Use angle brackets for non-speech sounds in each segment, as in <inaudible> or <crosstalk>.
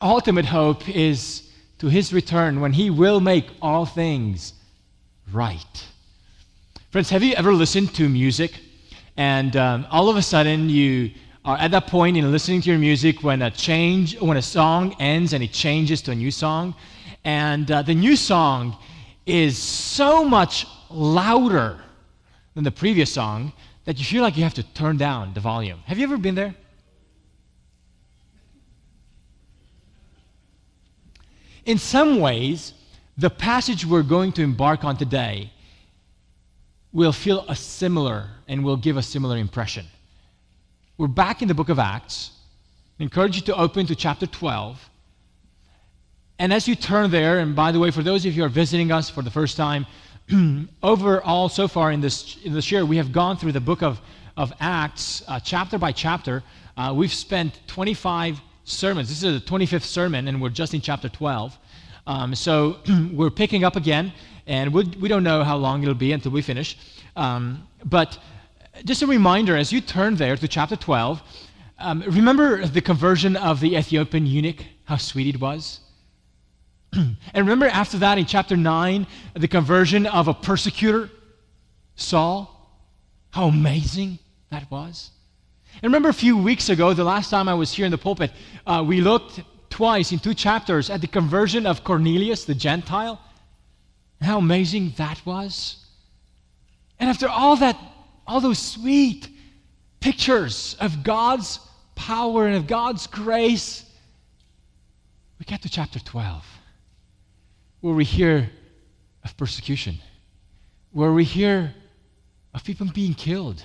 ultimate hope is to his return when he will make all things right. Friends, have you ever listened to music and um, all of a sudden you are at that point in listening to your music when a change, when a song ends and it changes to a new song, and uh, the new song is so much louder than the previous song that you feel like you have to turn down the volume. Have you ever been there? In some ways, the passage we're going to embark on today will feel a similar and will give a similar impression. We're back in the book of Acts. I encourage you to open to chapter 12. And as you turn there, and by the way, for those of you who are visiting us for the first time, <clears throat> overall, so far in this, in this year, we have gone through the book of, of Acts, uh, chapter by chapter. Uh, we've spent 25 sermons. This is the 25th sermon, and we're just in chapter 12. Um, so <clears throat> we're picking up again, and we, we don't know how long it'll be until we finish. Um, but just a reminder as you turn there to chapter 12, um, remember the conversion of the Ethiopian eunuch, how sweet it was? <clears throat> and remember after that in chapter 9, the conversion of a persecutor, Saul, how amazing that was? And remember a few weeks ago, the last time I was here in the pulpit, uh, we looked twice in two chapters at the conversion of Cornelius, the Gentile. How amazing that was. And after all that, all those sweet pictures of God's power and of God's grace, we get to chapter 12, where we hear of persecution, where we hear of people being killed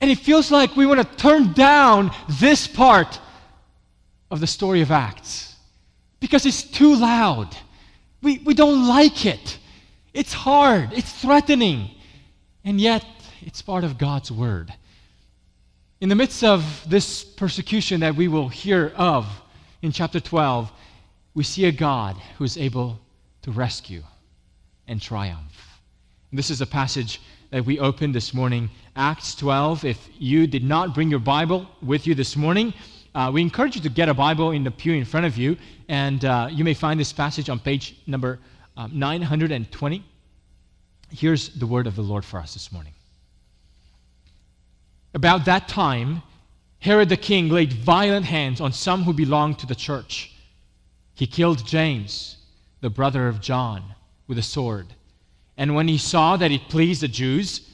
and it feels like we want to turn down this part of the story of Acts because it's too loud. We, we don't like it. It's hard, it's threatening, and yet it's part of God's word. In the midst of this persecution that we will hear of in chapter 12, we see a God who is able to rescue and triumph. And this is a passage that we opened this morning Acts 12. If you did not bring your Bible with you this morning, uh, we encourage you to get a Bible in the pew in front of you, and uh, you may find this passage on page number um, 920. Here's the word of the Lord for us this morning. About that time, Herod the king laid violent hands on some who belonged to the church. He killed James, the brother of John, with a sword. And when he saw that it pleased the Jews,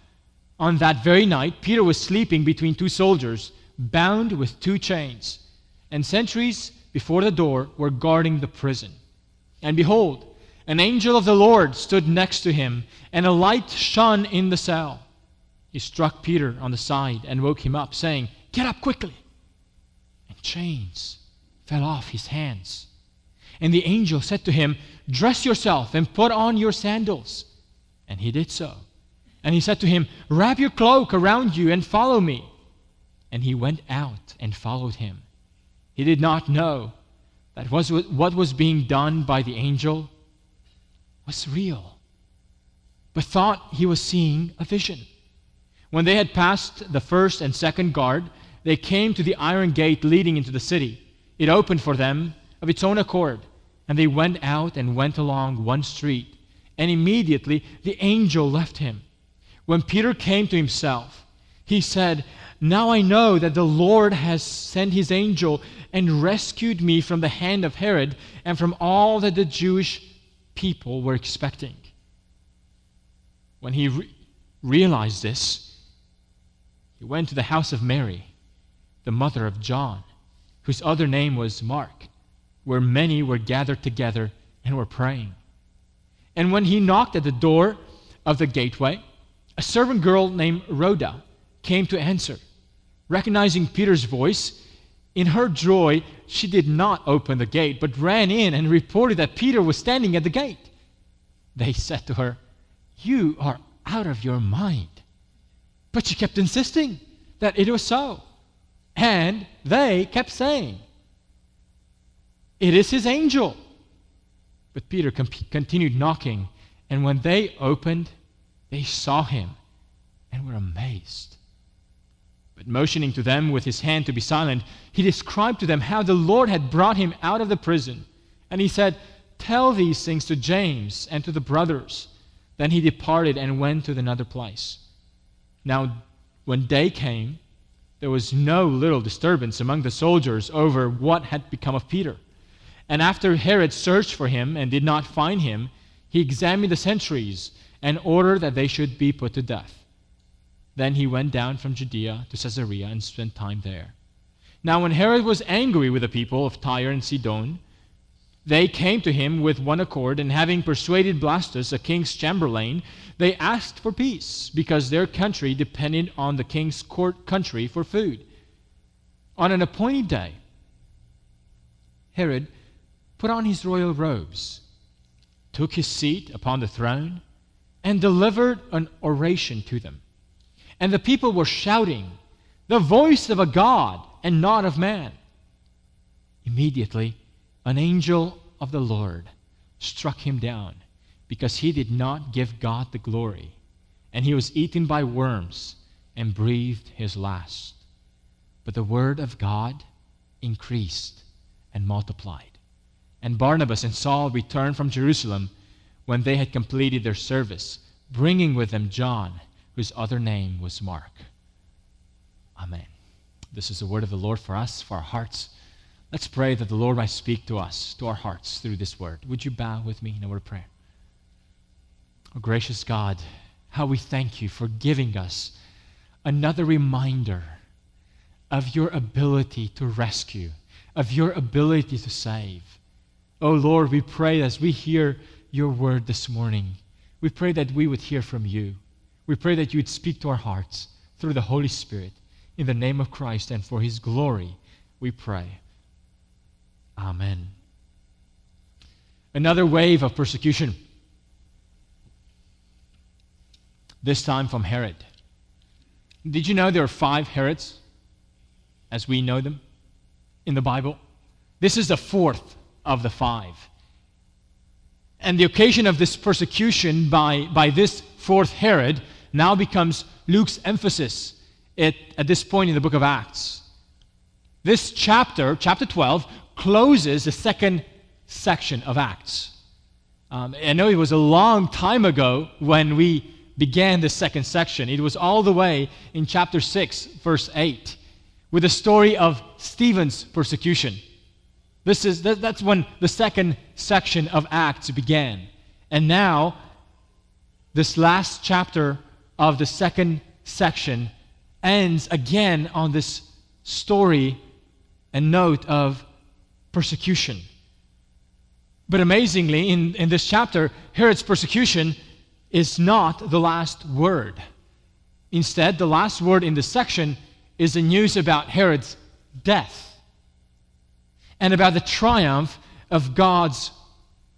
on that very night, Peter was sleeping between two soldiers, bound with two chains, and sentries before the door were guarding the prison. And behold, an angel of the Lord stood next to him, and a light shone in the cell. He struck Peter on the side and woke him up, saying, Get up quickly. And chains fell off his hands. And the angel said to him, Dress yourself and put on your sandals. And he did so. And he said to him, Wrap your cloak around you and follow me. And he went out and followed him. He did not know that what was being done by the angel was real, but thought he was seeing a vision. When they had passed the first and second guard, they came to the iron gate leading into the city. It opened for them of its own accord, and they went out and went along one street. And immediately the angel left him. When Peter came to himself, he said, Now I know that the Lord has sent his angel and rescued me from the hand of Herod and from all that the Jewish people were expecting. When he re- realized this, he went to the house of Mary, the mother of John, whose other name was Mark, where many were gathered together and were praying. And when he knocked at the door of the gateway, a servant girl named Rhoda came to answer. Recognizing Peter's voice, In her joy, she did not open the gate, but ran in and reported that Peter was standing at the gate. They said to her, You are out of your mind. But she kept insisting that it was so. And they kept saying, It is his angel. But Peter continued knocking, and when they opened, they saw him and were amazed. But motioning to them with his hand to be silent, he described to them how the Lord had brought him out of the prison. And he said, Tell these things to James and to the brothers. Then he departed and went to another place. Now, when day came, there was no little disturbance among the soldiers over what had become of Peter. And after Herod searched for him and did not find him, he examined the sentries and ordered that they should be put to death. Then he went down from Judea to Caesarea and spent time there. Now, when Herod was angry with the people of Tyre and Sidon, they came to him with one accord, and having persuaded Blastus, a king's chamberlain, they asked for peace, because their country depended on the king's court country for food. On an appointed day, Herod put on his royal robes, took his seat upon the throne, and delivered an oration to them. And the people were shouting, The voice of a God and not of man. Immediately, an angel of the Lord struck him down because he did not give God the glory, and he was eaten by worms and breathed his last. But the word of God increased and multiplied. And Barnabas and Saul returned from Jerusalem when they had completed their service, bringing with them John whose other name was Mark. Amen. This is the word of the Lord for us, for our hearts. Let's pray that the Lord might speak to us, to our hearts, through this word. Would you bow with me in a word of prayer? Oh, gracious God, how we thank you for giving us another reminder of your ability to rescue, of your ability to save. Oh Lord, we pray as we hear your word this morning, we pray that we would hear from you. We pray that you would speak to our hearts through the Holy Spirit. In the name of Christ and for his glory, we pray. Amen. Another wave of persecution, this time from Herod. Did you know there are five Herods, as we know them, in the Bible? This is the fourth of the five. And the occasion of this persecution by, by this fourth Herod now becomes Luke's emphasis at, at this point in the book of Acts. This chapter, chapter 12, closes the second section of Acts. Um, I know it was a long time ago when we began the second section. It was all the way in chapter 6, verse 8, with the story of Stephen's persecution. This is, that, that's when the second section of Acts began. And now, this last chapter of the second section ends again on this story and note of persecution. But amazingly, in, in this chapter, Herod's persecution is not the last word. Instead, the last word in this section is the news about Herod's death and about the triumph of God's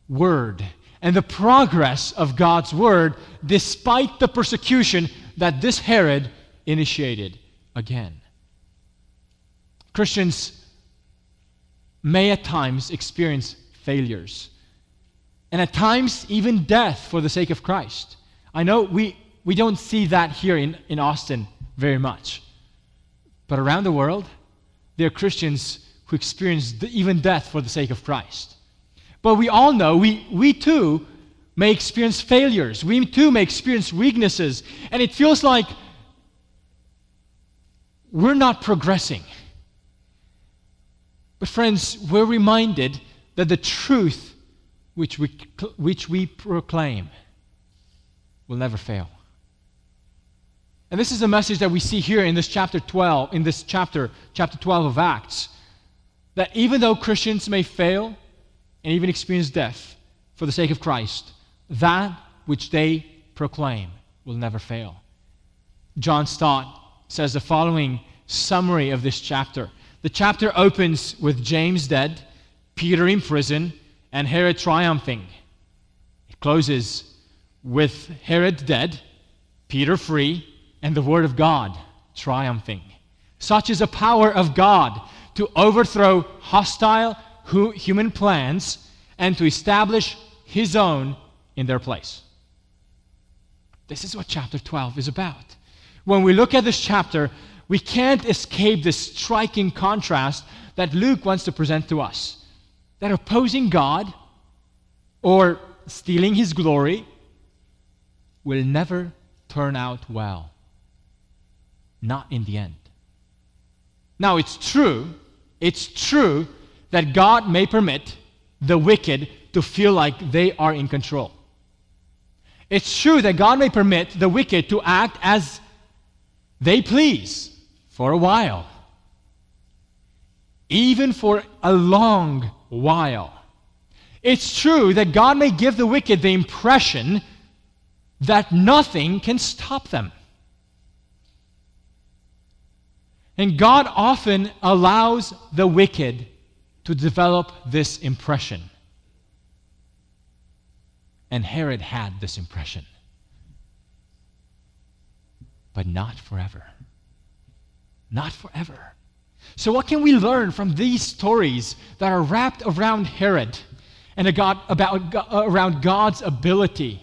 word and the progress of God's word despite the persecution that this Herod initiated again. Christians may at times experience failures and at times even death for the sake of Christ. I know we, we don't see that here in, in Austin very much, but around the world, there are Christians who experience even death for the sake of Christ. But we all know we, we too may experience failures. We too may experience weaknesses. And it feels like we're not progressing. But, friends, we're reminded that the truth which we, which we proclaim will never fail. And this is a message that we see here in this chapter 12, in this chapter, chapter 12 of Acts, that even though Christians may fail, and even experience death for the sake of Christ, that which they proclaim will never fail. John Stott says the following summary of this chapter The chapter opens with James dead, Peter in prison, and Herod triumphing. It closes with Herod dead, Peter free, and the Word of God triumphing. Such is the power of God to overthrow hostile human plans and to establish His own in their place. This is what chapter 12 is about. When we look at this chapter, we can't escape this striking contrast that Luke wants to present to us. That opposing God or stealing his glory will never turn out well. Not in the end. Now, it's true, it's true that God may permit the wicked to feel like they are in control. It's true that God may permit the wicked to act as they please for a while, even for a long while. It's true that God may give the wicked the impression that nothing can stop them. And God often allows the wicked to develop this impression. And Herod had this impression. But not forever. Not forever. So, what can we learn from these stories that are wrapped around Herod and God, about, uh, around God's ability,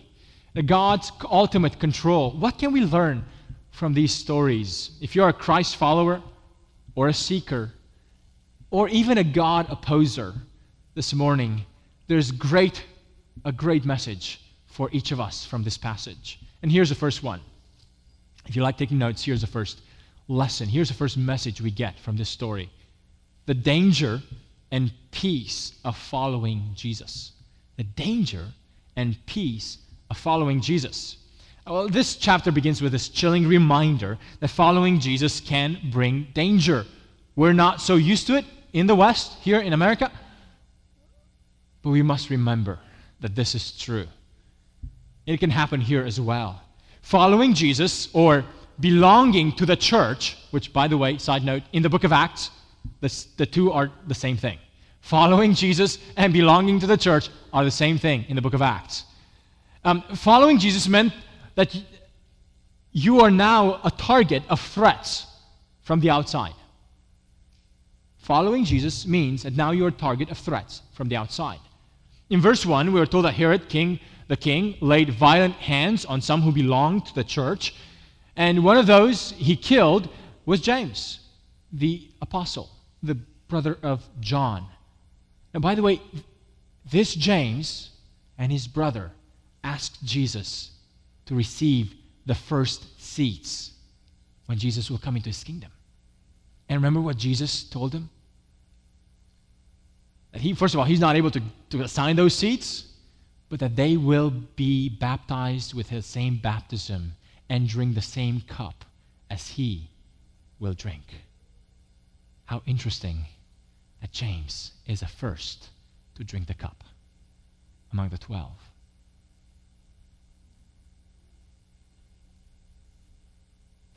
God's ultimate control? What can we learn from these stories? If you're a Christ follower or a seeker or even a God opposer this morning, there's great, a great message for each of us from this passage. And here's the first one. If you like taking notes, here's the first lesson. Here's the first message we get from this story the danger and peace of following Jesus. The danger and peace of following Jesus. Well, this chapter begins with this chilling reminder that following Jesus can bring danger. We're not so used to it in the West, here in America, but we must remember that this is true. It can happen here as well. Following Jesus, or belonging to the church, which, by the way, side note, in the book of Acts, the, the two are the same thing. Following Jesus and belonging to the church are the same thing in the book of Acts. Um, following Jesus meant that you are now a target of threats from the outside. Following Jesus means that now you're a target of threats from the outside. In verse 1, we are told that Herod, king, the king, laid violent hands on some who belonged to the church and one of those he killed was James, the apostle, the brother of John. Now, by the way, this James and his brother asked Jesus to receive the first seats when Jesus will come into his kingdom. And remember what Jesus told them? That he, first of all, he's not able to, to assign those seats, but that they will be baptized with his same baptism and drink the same cup as he will drink. How interesting that James is the first to drink the cup among the twelve.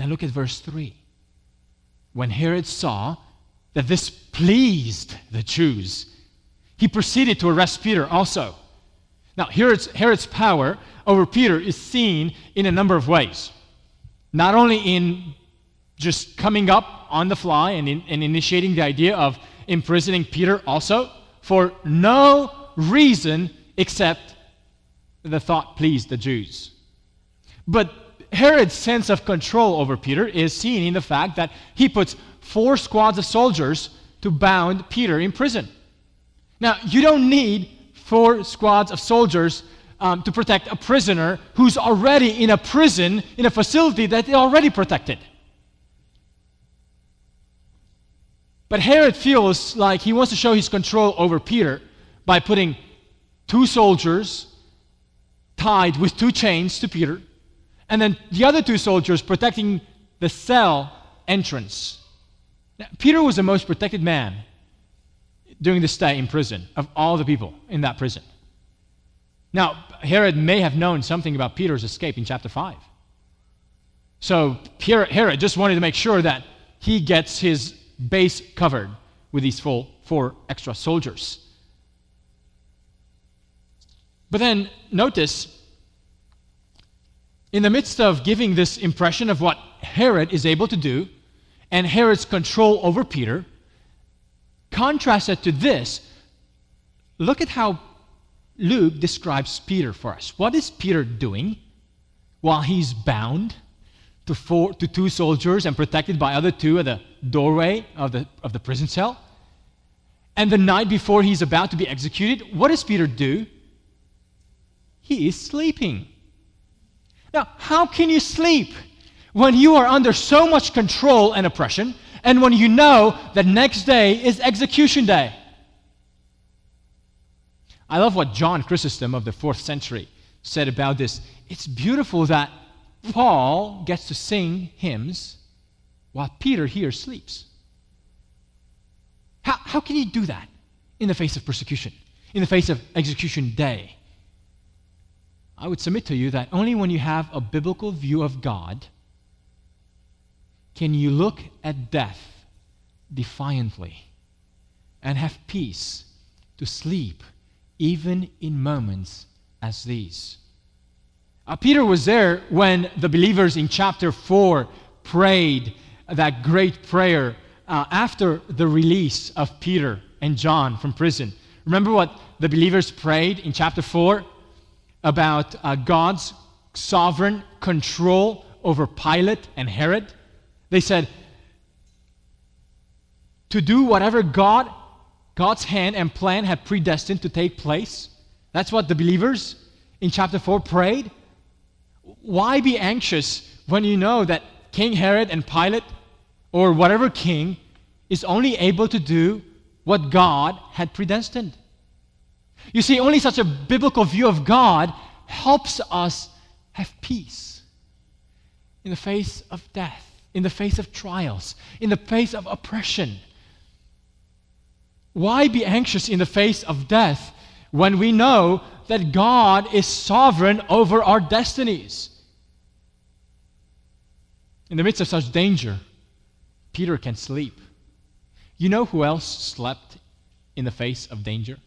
Then look at verse 3. When Herod saw that this pleased the Jews, he proceeded to arrest Peter also. Now, Herod's, Herod's power over Peter is seen in a number of ways. Not only in just coming up on the fly and, in, and initiating the idea of imprisoning Peter, also, for no reason except the thought pleased the Jews. But Herod's sense of control over Peter is seen in the fact that he puts four squads of soldiers to bound Peter in prison. Now, you don't need four squads of soldiers um, to protect a prisoner who's already in a prison, in a facility that they already protected. But Herod feels like he wants to show his control over Peter by putting two soldiers tied with two chains to Peter, and then the other two soldiers protecting the cell entrance. Now, Peter was the most protected man during the stay in prison of all the people in that prison. Now, Herod may have known something about Peter's escape in chapter 5. So Herod just wanted to make sure that he gets his base covered with these full four extra soldiers. But then notice, in the midst of giving this impression of what Herod is able to do and Herod's control over Peter, contrasted to this, look at how Luke describes Peter for us. What is Peter doing while he's bound to, four, to two soldiers and protected by other two at the doorway of the, of the prison cell? And the night before he's about to be executed, what does Peter do? He is sleeping. Now, how can you sleep when you are under so much control and oppression and when you know that next day is execution day? I love what John Chrysostom of the fourth century said about this. It's beautiful that Paul gets to sing hymns while Peter here sleeps. How, how can he do that in the face of persecution, in the face of execution day? I would submit to you that only when you have a biblical view of God can you look at death defiantly and have peace to sleep even in moments as these. Uh, Peter was there when the believers in chapter 4 prayed that great prayer uh, after the release of Peter and John from prison. Remember what the believers prayed in chapter 4 about uh, God's sovereign control over Pilate and Herod? They said, to do whatever God God's hand and plan had predestined to take place. That's what the believers in chapter 4 prayed. Why be anxious when you know that King Herod and Pilate, or whatever king, is only able to do what God had predestined? You see, only such a biblical view of God helps us have peace in the face of death, in the face of trials, in the face of oppression. Why be anxious in the face of death when we know that God is sovereign over our destinies? In the midst of such danger, Peter can sleep. You know who else slept in the face of danger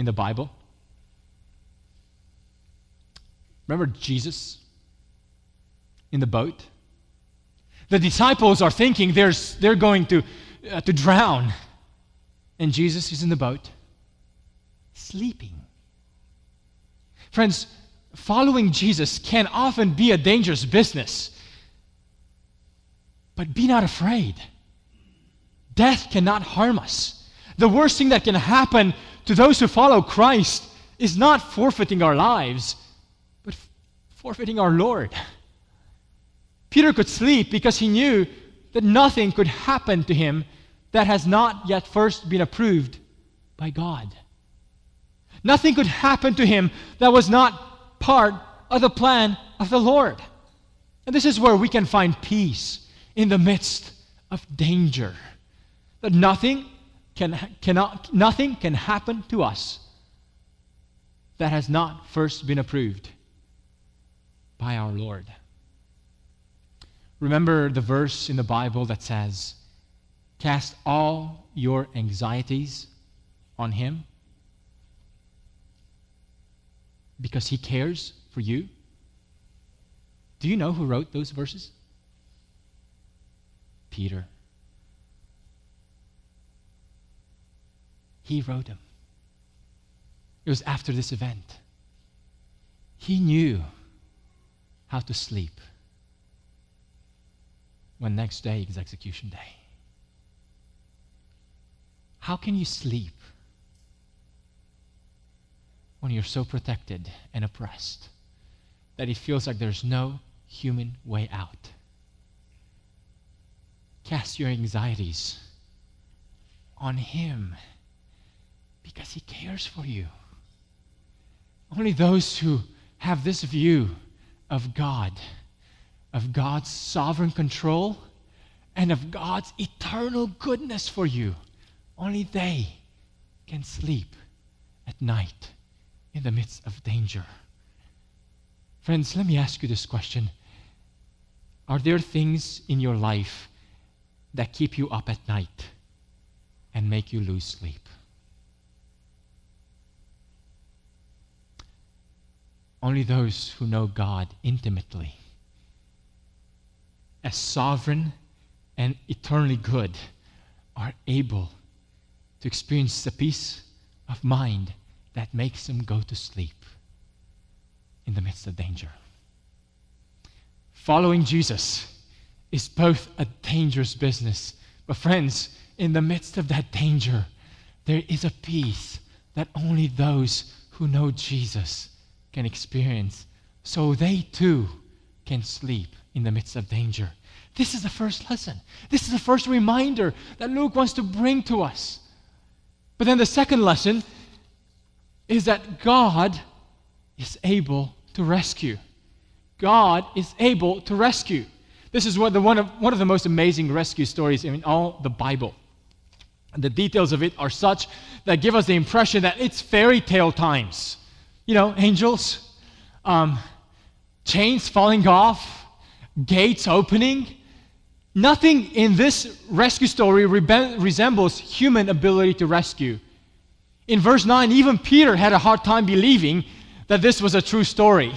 in the Bible? Remember Jesus in the boat? The disciples are thinking they're, they're going to, uh, to drown and Jesus is in the boat, sleeping. Friends, following Jesus can often be a dangerous business. But be not afraid. Death cannot harm us. The worst thing that can happen to those who follow Christ is not forfeiting our lives, but forfeiting our Lord. Peter could sleep because he knew that nothing could happen to him that has not yet first been approved by God. Nothing could happen to him that was not part of the plan of the Lord. And this is where we can find peace in the midst of danger. That nothing can, cannot, nothing can happen to us that has not first been approved by our Lord. Remember the verse in the Bible that says, Cast all your anxieties on Him because He cares for you. Do you know who wrote those verses? Peter. He wrote them. It was after this event. He knew how to sleep when next day is execution day. How can you sleep when you're so protected and oppressed that it feels like there's no human way out? Cast your anxieties on Him because He cares for you. Only those who have this view of God, of God's sovereign control, and of God's eternal goodness for you only they can sleep at night in the midst of danger. Friends, let me ask you this question Are there things in your life that keep you up at night and make you lose sleep. Only those who know God intimately, as sovereign and eternally good, are able to experience the peace of mind that makes them go to sleep in the midst of danger. Following Jesus is both a dangerous business, but friends, in the midst of that danger, there is a peace that only those who know Jesus can experience, so they too can sleep in the midst of danger. This is the first lesson. This is the first reminder that Luke wants to bring to us. But then the second lesson is that God is able to rescue. God is able to rescue. This is one, the, one, of, one of the most amazing rescue stories in all the Bible. And The details of it are such that give us the impression that it's fairy tale times. You know, angels, um, chains falling off, gates opening. Nothing in this rescue story rebe- resembles human ability to rescue. In verse 9, even Peter had a hard time believing that this was a true story.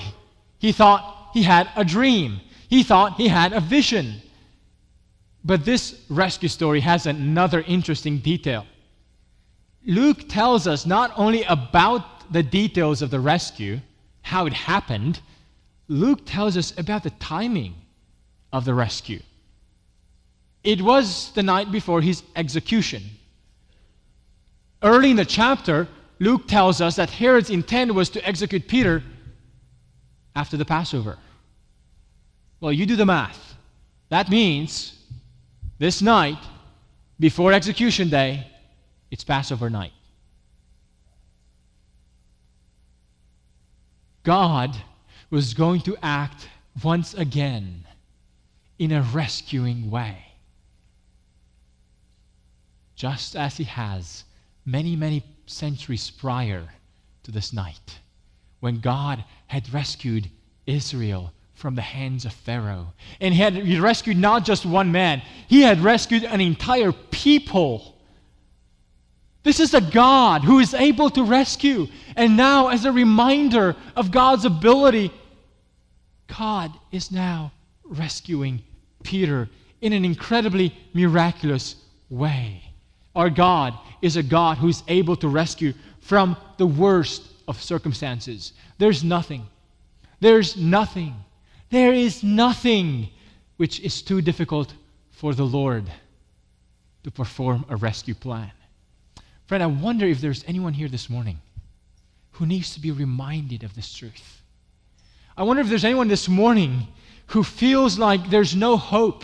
He thought he had a dream, he thought he had a vision. But this rescue story has another interesting detail. Luke tells us not only about the details of the rescue, how it happened, Luke tells us about the timing of the rescue. It was the night before his execution. Early in the chapter, Luke tells us that Herod's intent was to execute Peter after the Passover. Well, you do the math. That means this night, before execution day, it's Passover night. God was going to act once again in a rescuing way, just as He has many, many centuries prior to this night, when God had rescued Israel from the hands of Pharaoh. And he had rescued not just one man, he had rescued an entire people. This is a God who is able to rescue. And now, as a reminder of God's ability, God is now rescuing Peter in an incredibly miraculous way. Our God is a God who is able to rescue from the worst of circumstances. There's nothing, there's nothing there is nothing which is too difficult for the Lord to perform a rescue plan. Friend, I wonder if there's anyone here this morning who needs to be reminded of this truth. I wonder if there's anyone this morning who feels like there's no hope.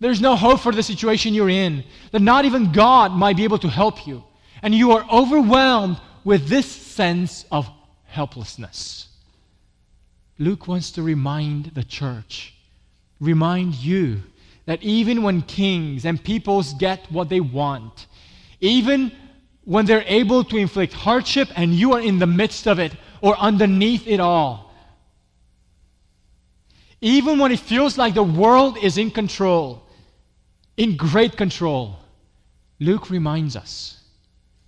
There's no hope for the situation you're in, that not even God might be able to help you. And you are overwhelmed with this sense of helplessness. Luke wants to remind the church, remind you, that even when kings and peoples get what they want, even when they're able to inflict hardship and you are in the midst of it or underneath it all, even when it feels like the world is in control, in great control, Luke reminds us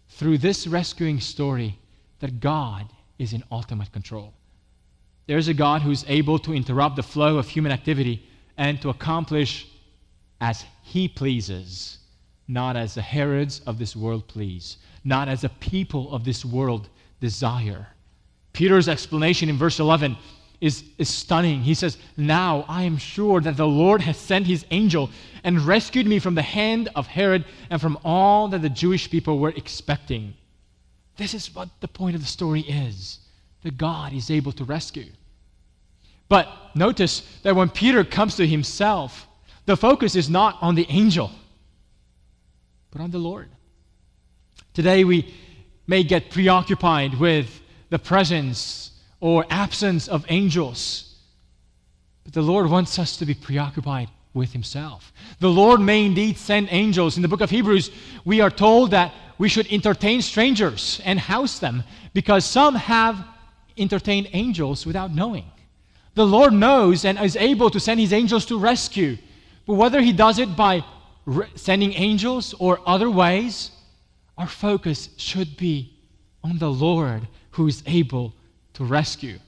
through this rescuing story that God is in ultimate control. There's a God who's able to interrupt the flow of human activity and to accomplish as he pleases, not as the Herods of this world please, not as the people of this world desire. Peter's explanation in verse 11 is, is stunning. He says, Now I am sure that the Lord has sent his angel and rescued me from the hand of Herod and from all that the Jewish people were expecting. This is what the point of the story is that God is able to rescue. But notice that when Peter comes to himself, the focus is not on the angel, but on the Lord. Today we may get preoccupied with the presence or absence of angels, but the Lord wants us to be preoccupied with himself. The Lord may indeed send angels. In the book of Hebrews, we are told that we should entertain strangers and house them because some have entertained angels without knowing. The Lord knows and is able to send his angels to rescue. But whether he does it by sending angels or other ways, our focus should be on the Lord who is able to rescue.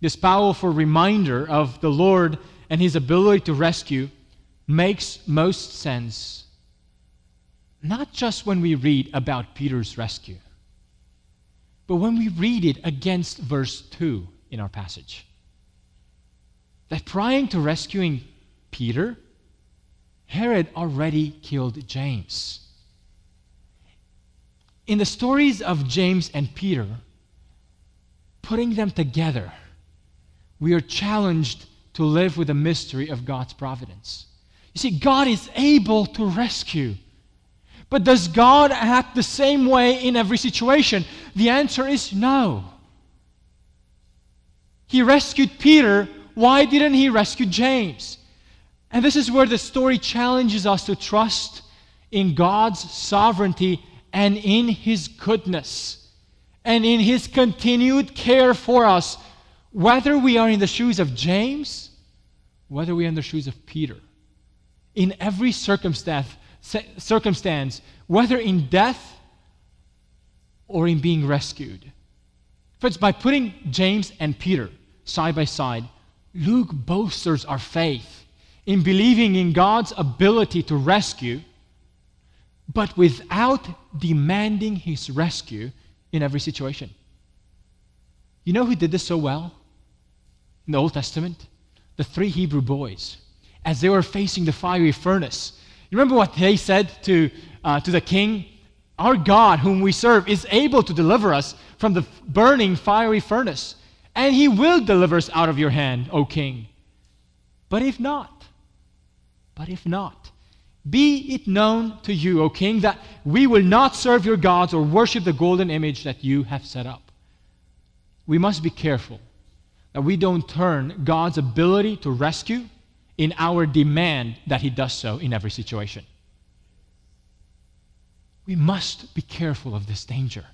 This powerful reminder of the Lord and his ability to rescue makes most sense not just when we read about Peter's rescue, but when we read it against verse 2 in our passage. That prior to rescuing Peter, Herod already killed James. In the stories of James and Peter, putting them together, we are challenged to live with the mystery of God's providence. You see, God is able to rescue. But does God act the same way in every situation? The answer is no. He rescued Peter. Why didn't he rescue James? And this is where the story challenges us to trust in God's sovereignty and in his goodness and in his continued care for us, whether we are in the shoes of James, whether we are in the shoes of Peter. In every circumstance, circumstance, whether in death or in being rescued. Friends, by putting James and Peter side by side, Luke bolsters our faith in believing in God's ability to rescue, but without demanding his rescue in every situation. You know who did this so well in the Old Testament? The three Hebrew boys. As they were facing the fiery furnace, you remember what they said to, uh, to the king? Our God, whom we serve, is able to deliver us from the burning fiery furnace, and he will deliver us out of your hand, O king. But if not, but if not, be it known to you, O king, that we will not serve your gods or worship the golden image that you have set up. We must be careful that we don't turn God's ability to rescue in our demand that He does so in every situation. We must be careful of this danger.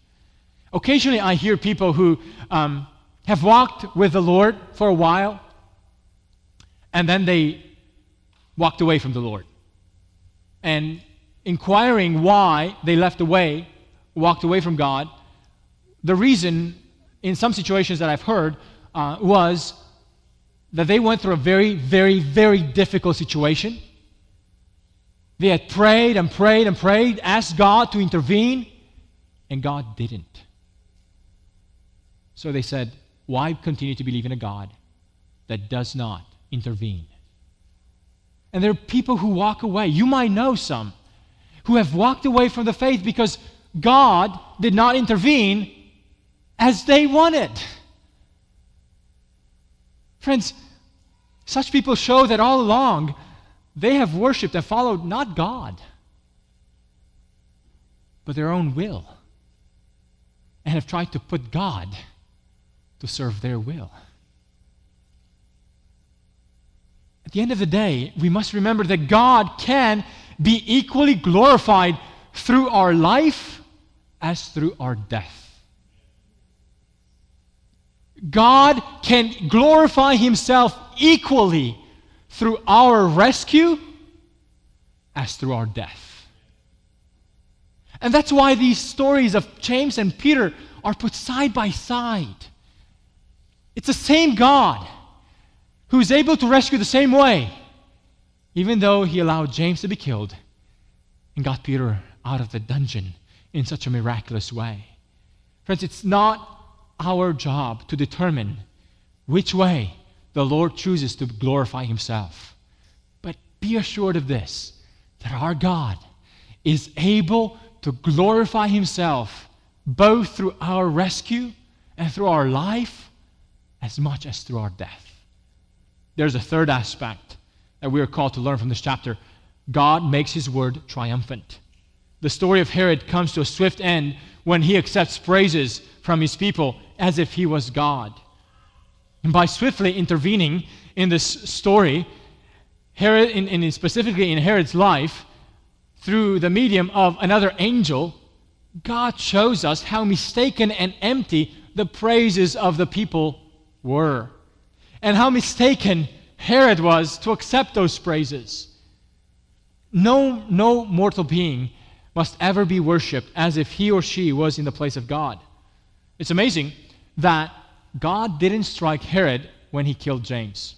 Occasionally, I hear people who um, have walked with the Lord for a while and then they walked away from the Lord. And inquiring why they left away, walked away from God, the reason in some situations that I've heard uh, was that they went through a very, very, very difficult situation. They had prayed and prayed and prayed, asked God to intervene, and God didn't. So they said, Why continue to believe in a God that does not intervene? And there are people who walk away. You might know some who have walked away from the faith because God did not intervene as they wanted. Friends, such people show that all along they have worshiped and followed not God, but their own will, and have tried to put God to serve their will. At the end of the day, we must remember that God can be equally glorified through our life as through our death. God can glorify Himself equally through our rescue as through our death. And that's why these stories of James and Peter are put side by side. It's the same God who is able to rescue the same way, even though He allowed James to be killed and got Peter out of the dungeon in such a miraculous way. Friends, it's not our job to determine which way the Lord chooses to glorify Himself. But be assured of this that our God is able to glorify Himself both through our rescue and through our life as much as through our death. There's a third aspect that we are called to learn from this chapter God makes His word triumphant. The story of Herod comes to a swift end when he accepts praises from his people as if he was God. And by swiftly intervening in this story, Herod, in, in specifically in Herod's life, through the medium of another angel, God shows us how mistaken and empty the praises of the people were, and how mistaken Herod was to accept those praises. No, no mortal being must ever be worshipped as if he or she was in the place of God. It's amazing that God didn't strike Herod when he killed James.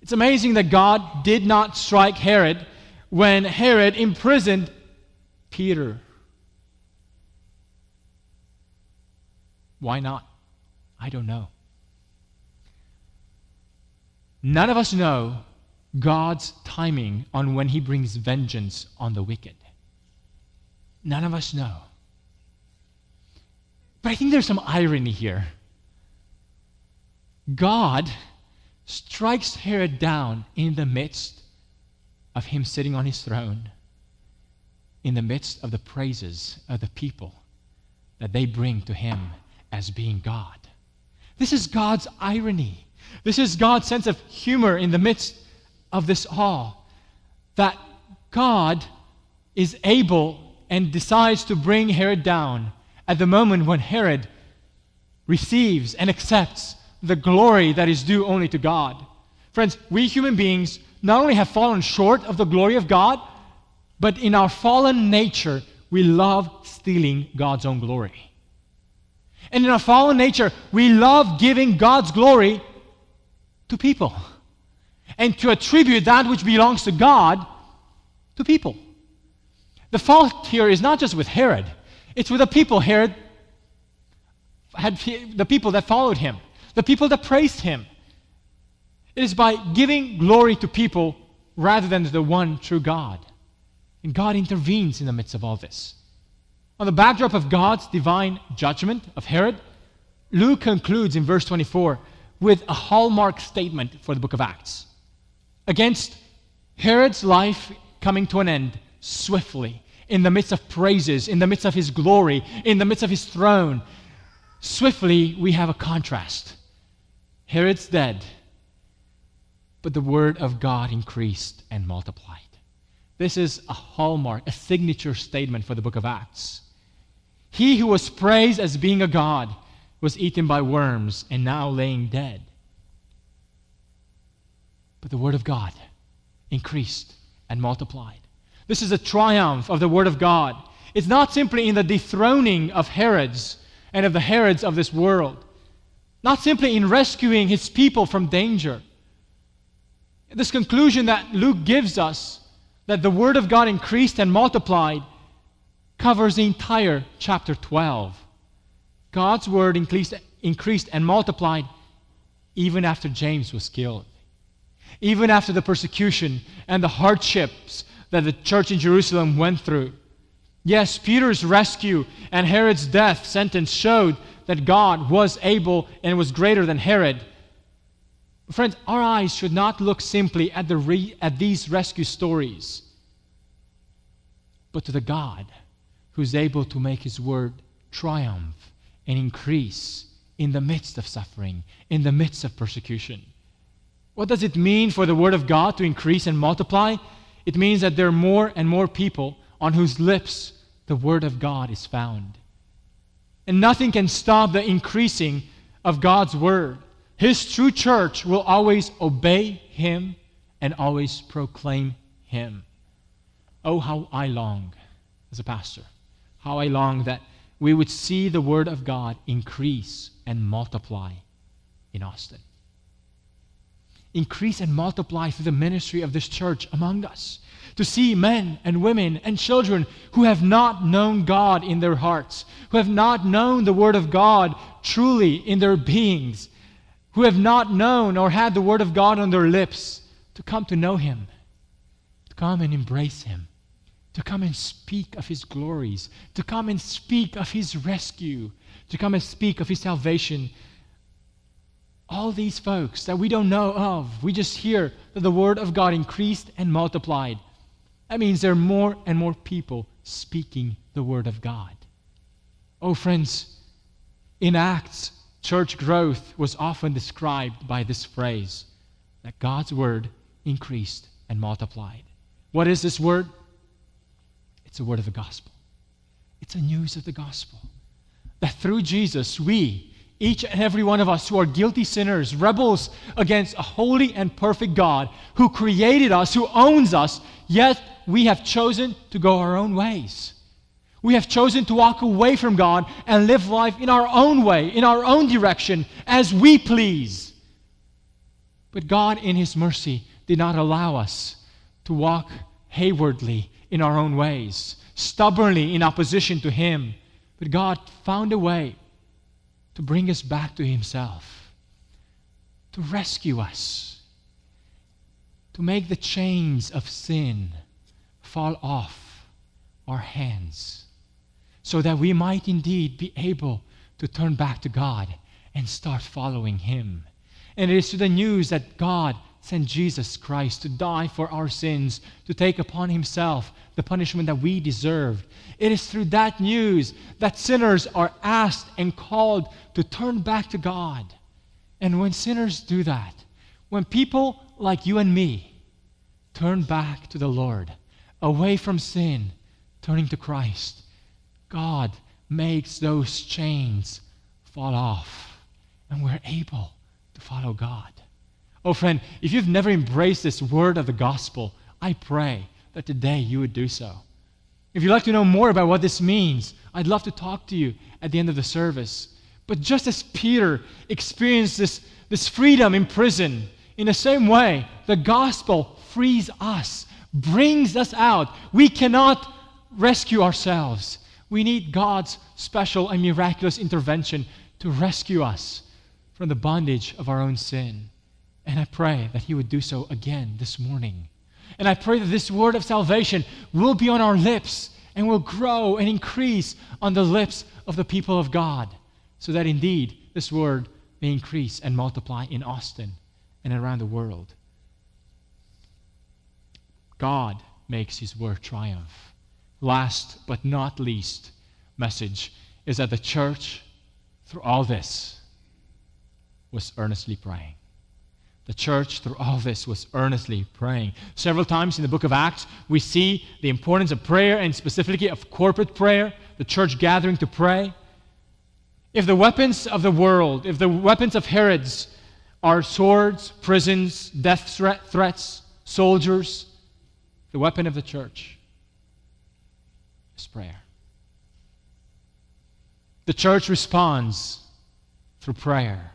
It's amazing that God did not strike Herod when Herod imprisoned Peter. Why not? I don't know. None of us know God's timing on when he brings vengeance on the wicked. None of us know. But I think there's some irony here. God strikes Herod down in the midst of him sitting on his throne, in the midst of the praises of the people that they bring to him as being God. This is God's irony. This is God's sense of humor in the midst of this all. That God is able and decides to bring Herod down at the moment when Herod receives and accepts the glory that is due only to God. Friends, we human beings not only have fallen short of the glory of God, but in our fallen nature, we love stealing God's own glory. And in our fallen nature, we love giving God's glory to people and to attribute that which belongs to God to people. The fault here is not just with Herod, it's with the people Herod had, the people that followed him, the people that praised him. It is by giving glory to people rather than to the one true God. And God intervenes in the midst of all this. On the backdrop of God's divine judgment of Herod, Luke concludes in verse 24 with a hallmark statement for the book of Acts. Against Herod's life coming to an end swiftly, in the midst of praises, in the midst of his glory, in the midst of his throne, swiftly we have a contrast. Herod's dead, but the word of God increased and multiplied. This is a hallmark, a signature statement for the book of Acts. He who was praised as being a God was eaten by worms and now laying dead. But the Word of God increased and multiplied. This is a triumph of the Word of God. It's not simply in the dethroning of Herods and of the Herods of this world, not simply in rescuing his people from danger. This conclusion that Luke gives us that the Word of God increased and multiplied covers the entire chapter 12. God's word increased, increased and multiplied even after James was killed. Even after the persecution and the hardships that the church in Jerusalem went through. Yes, Peter's rescue and Herod's death sentence showed that God was able and was greater than Herod. Friends, our eyes should not look simply at, the re- at these rescue stories, but to the God who's able to make his word triumph and increase in the midst of suffering, in the midst of persecution. What does it mean for the Word of God to increase and multiply? It means that there are more and more people on whose lips the Word of God is found. And nothing can stop the increasing of God's Word. His true church will always obey Him and always proclaim Him. Oh, how I long as a pastor, how I long that we would see the Word of God increase and multiply in Austin. Increase and multiply through the ministry of this church among us. To see men and women and children who have not known God in their hearts, who have not known the Word of God truly in their beings, who have not known or had the Word of God on their lips, to come to know Him, to come and embrace Him to come and speak of his glories, to come and speak of his rescue, to come and speak of his salvation. All these folks that we don't know of, we just hear that the word of God increased and multiplied. That means there are more and more people speaking the word of God. Oh, friends, in Acts, church growth was often described by this phrase that God's word increased and multiplied. What is this word? It's a word of the gospel. It's a news of the gospel. That through Jesus, we, each and every one of us who are guilty sinners, rebels against a holy and perfect God who created us, who owns us, yet we have chosen to go our own ways. We have chosen to walk away from God and live life in our own way, in our own direction, as we please. But God, in His mercy, did not allow us to walk haywardly in our own ways, stubbornly in opposition to Him. But God found a way to bring us back to Himself, to rescue us, to make the chains of sin fall off our hands, so that we might indeed be able to turn back to God and start following Him. And it is to the news that God sent Jesus Christ to die for our sins, to take upon himself the punishment that we deserved. It is through that news that sinners are asked and called to turn back to God. And when sinners do that, when people like you and me turn back to the Lord, away from sin, turning to Christ, God makes those chains fall off, and we're able to follow God. Oh, friend, if you've never embraced this word of the gospel, I pray that today you would do so. If you'd like to know more about what this means, I'd love to talk to you at the end of the service. But just as Peter experienced this, this freedom in prison, in the same way, the gospel frees us, brings us out. We cannot rescue ourselves. We need God's special and miraculous intervention to rescue us from the bondage of our own sin. And I pray that He would do so again this morning. And I pray that this word of salvation will be on our lips and will grow and increase on the lips of the people of God, so that indeed this word may increase and multiply in Austin and around the world. God makes His word triumph. Last but not least, message is that the church, through all this, was earnestly praying. The church, through all this, was earnestly praying. Several times in the book of Acts, we see the importance of prayer and specifically of corporate prayer, the church gathering to pray. If the weapons of the world, if the weapons of Herod's are swords, prisons, death threat, threats, soldiers, the weapon of the church is prayer. The church responds through prayer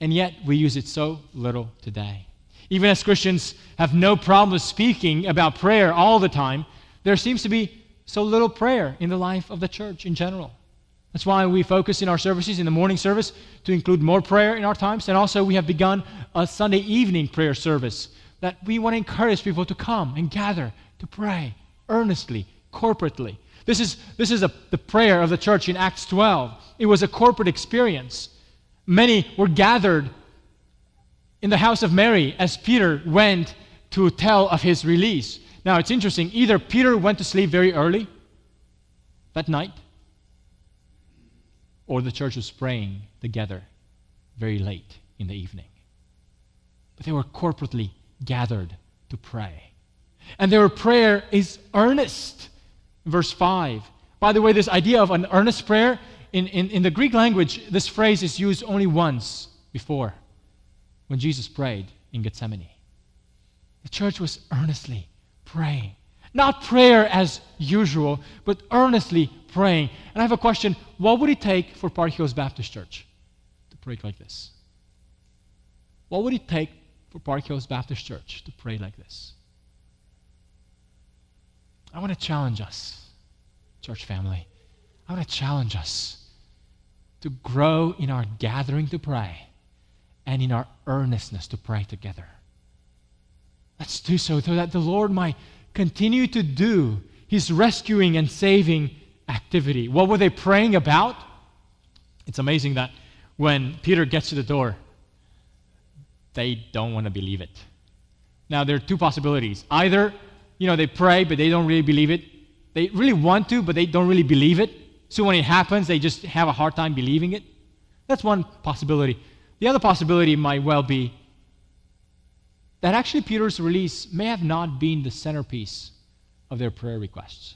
and yet we use it so little today. Even as Christians have no problem speaking about prayer all the time, there seems to be so little prayer in the life of the church in general. That's why we focus in our services, in the morning service, to include more prayer in our times. And also, we have begun a Sunday evening prayer service that we want to encourage people to come and gather to pray earnestly, corporately. This is, this is a, the prayer of the church in Acts 12. It was a corporate experience. Many were gathered in the house of Mary as Peter went to tell of his release. Now it's interesting. Either Peter went to sleep very early that night, or the church was praying together very late in the evening. But they were corporately gathered to pray. And their prayer is earnest. Verse 5. By the way, this idea of an earnest prayer in, in, in the Greek language, this phrase is used only once before when Jesus prayed in Gethsemane. The church was earnestly praying. Not prayer as usual, but earnestly praying. And I have a question what would it take for Park Hills Baptist Church to pray like this? What would it take for Park Hills Baptist Church to pray like this? I want to challenge us, church family. I want to challenge us to grow in our gathering to pray and in our earnestness to pray together. Let's do so so that the Lord might continue to do his rescuing and saving activity. What were they praying about? It's amazing that when Peter gets to the door, they don't want to believe it. Now, there are two possibilities. Either, you know, they pray, but they don't really believe it. They really want to, but they don't really believe it. So when it happens, they just have a hard time believing it. That's one possibility. The other possibility might well be that actually Peter's release may have not been the centerpiece of their prayer requests.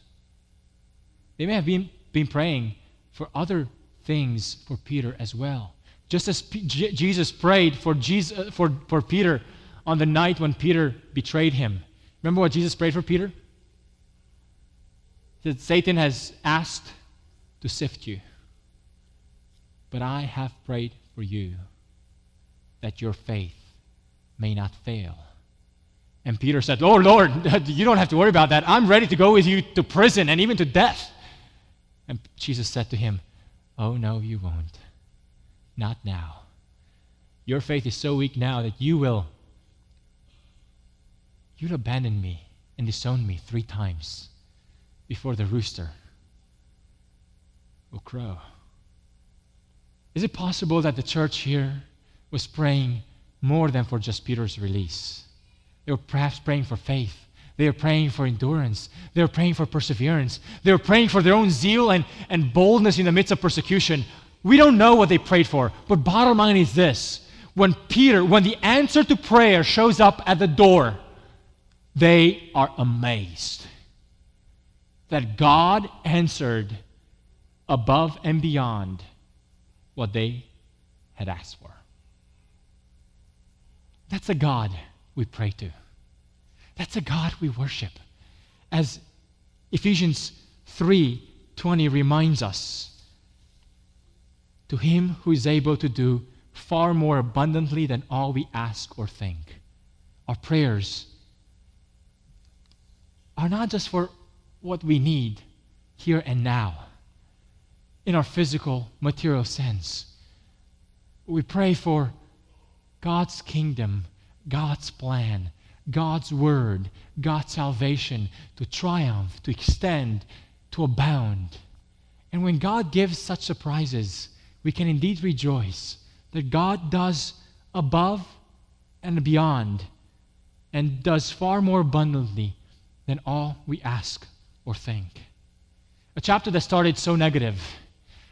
They may have been, been praying for other things for Peter as well. Just as P- J- Jesus prayed for, Jesus, uh, for, for Peter on the night when Peter betrayed him. Remember what Jesus prayed for Peter? That Satan has asked to sift you, but I have prayed for you that your faith may not fail. And Peter said, Oh, Lord, <laughs> you don't have to worry about that. I'm ready to go with you to prison and even to death. And Jesus said to him, Oh, no, you won't. Not now. Your faith is so weak now that you will you'll abandon me and disown me three times before the rooster will crow. Is it possible that the church here was praying more than for just Peter's release? They were perhaps praying for faith. They were praying for endurance. They were praying for perseverance. They were praying for their own zeal and, and boldness in the midst of persecution. We don't know what they prayed for, but bottom line is this when Peter, when the answer to prayer shows up at the door, they are amazed that God answered above and beyond what they had asked for. That's a God we pray to. That's a God we worship. As Ephesians 3:20 reminds us, to him who is able to do far more abundantly than all we ask or think. Our prayers are not just for what we need here and now in our physical, material sense. We pray for God's kingdom, God's plan, God's word, God's salvation to triumph, to extend, to abound. And when God gives such surprises, we can indeed rejoice that God does above and beyond and does far more abundantly than all we ask or think. A chapter that started so negative,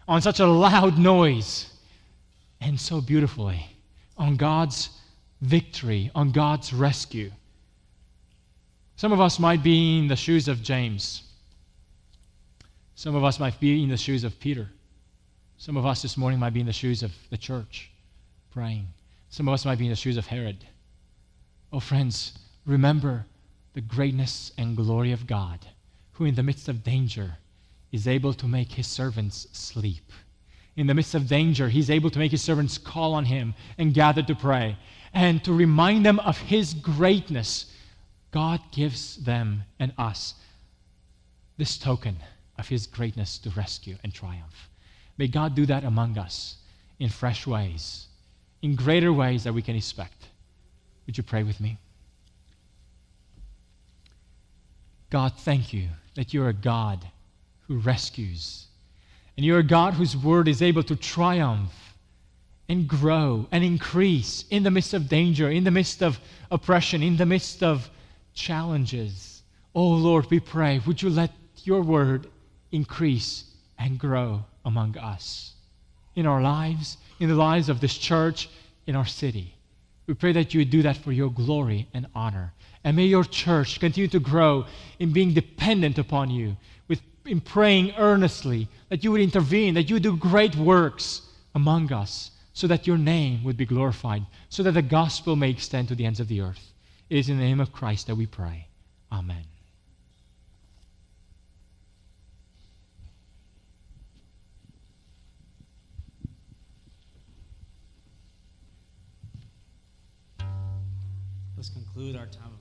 on such a loud noise, and so beautifully, on God's victory, on God's rescue. Some of us might be in the shoes of James. Some of us might be in the shoes of Peter. Some of us this morning might be in the shoes of the church praying. Some of us might be in the shoes of Herod. Oh, friends, remember the greatness and glory of God, who in the midst of danger is able to make his servants sleep. In the midst of danger, he's able to make his servants call on him and gather to pray. And to remind them of his greatness, God gives them and us this token of his greatness to rescue and triumph. May God do that among us in fresh ways, in greater ways that we can expect. Would you pray with me? God, thank you that you're a God who rescues. And you're a God whose word is able to triumph and grow and increase in the midst of danger, in the midst of oppression, in the midst of challenges. Oh Lord, we pray, would you let your word increase and grow among us in our lives, in the lives of this church, in our city. We pray that you would do that for your glory and honor. And may your church continue to grow in being dependent upon you, in praying earnestly that you would intervene, that you would do great works among us, so that your name would be glorified, so that the gospel may extend to the ends of the earth. It is in the name of Christ that we pray. Amen. Let's conclude our time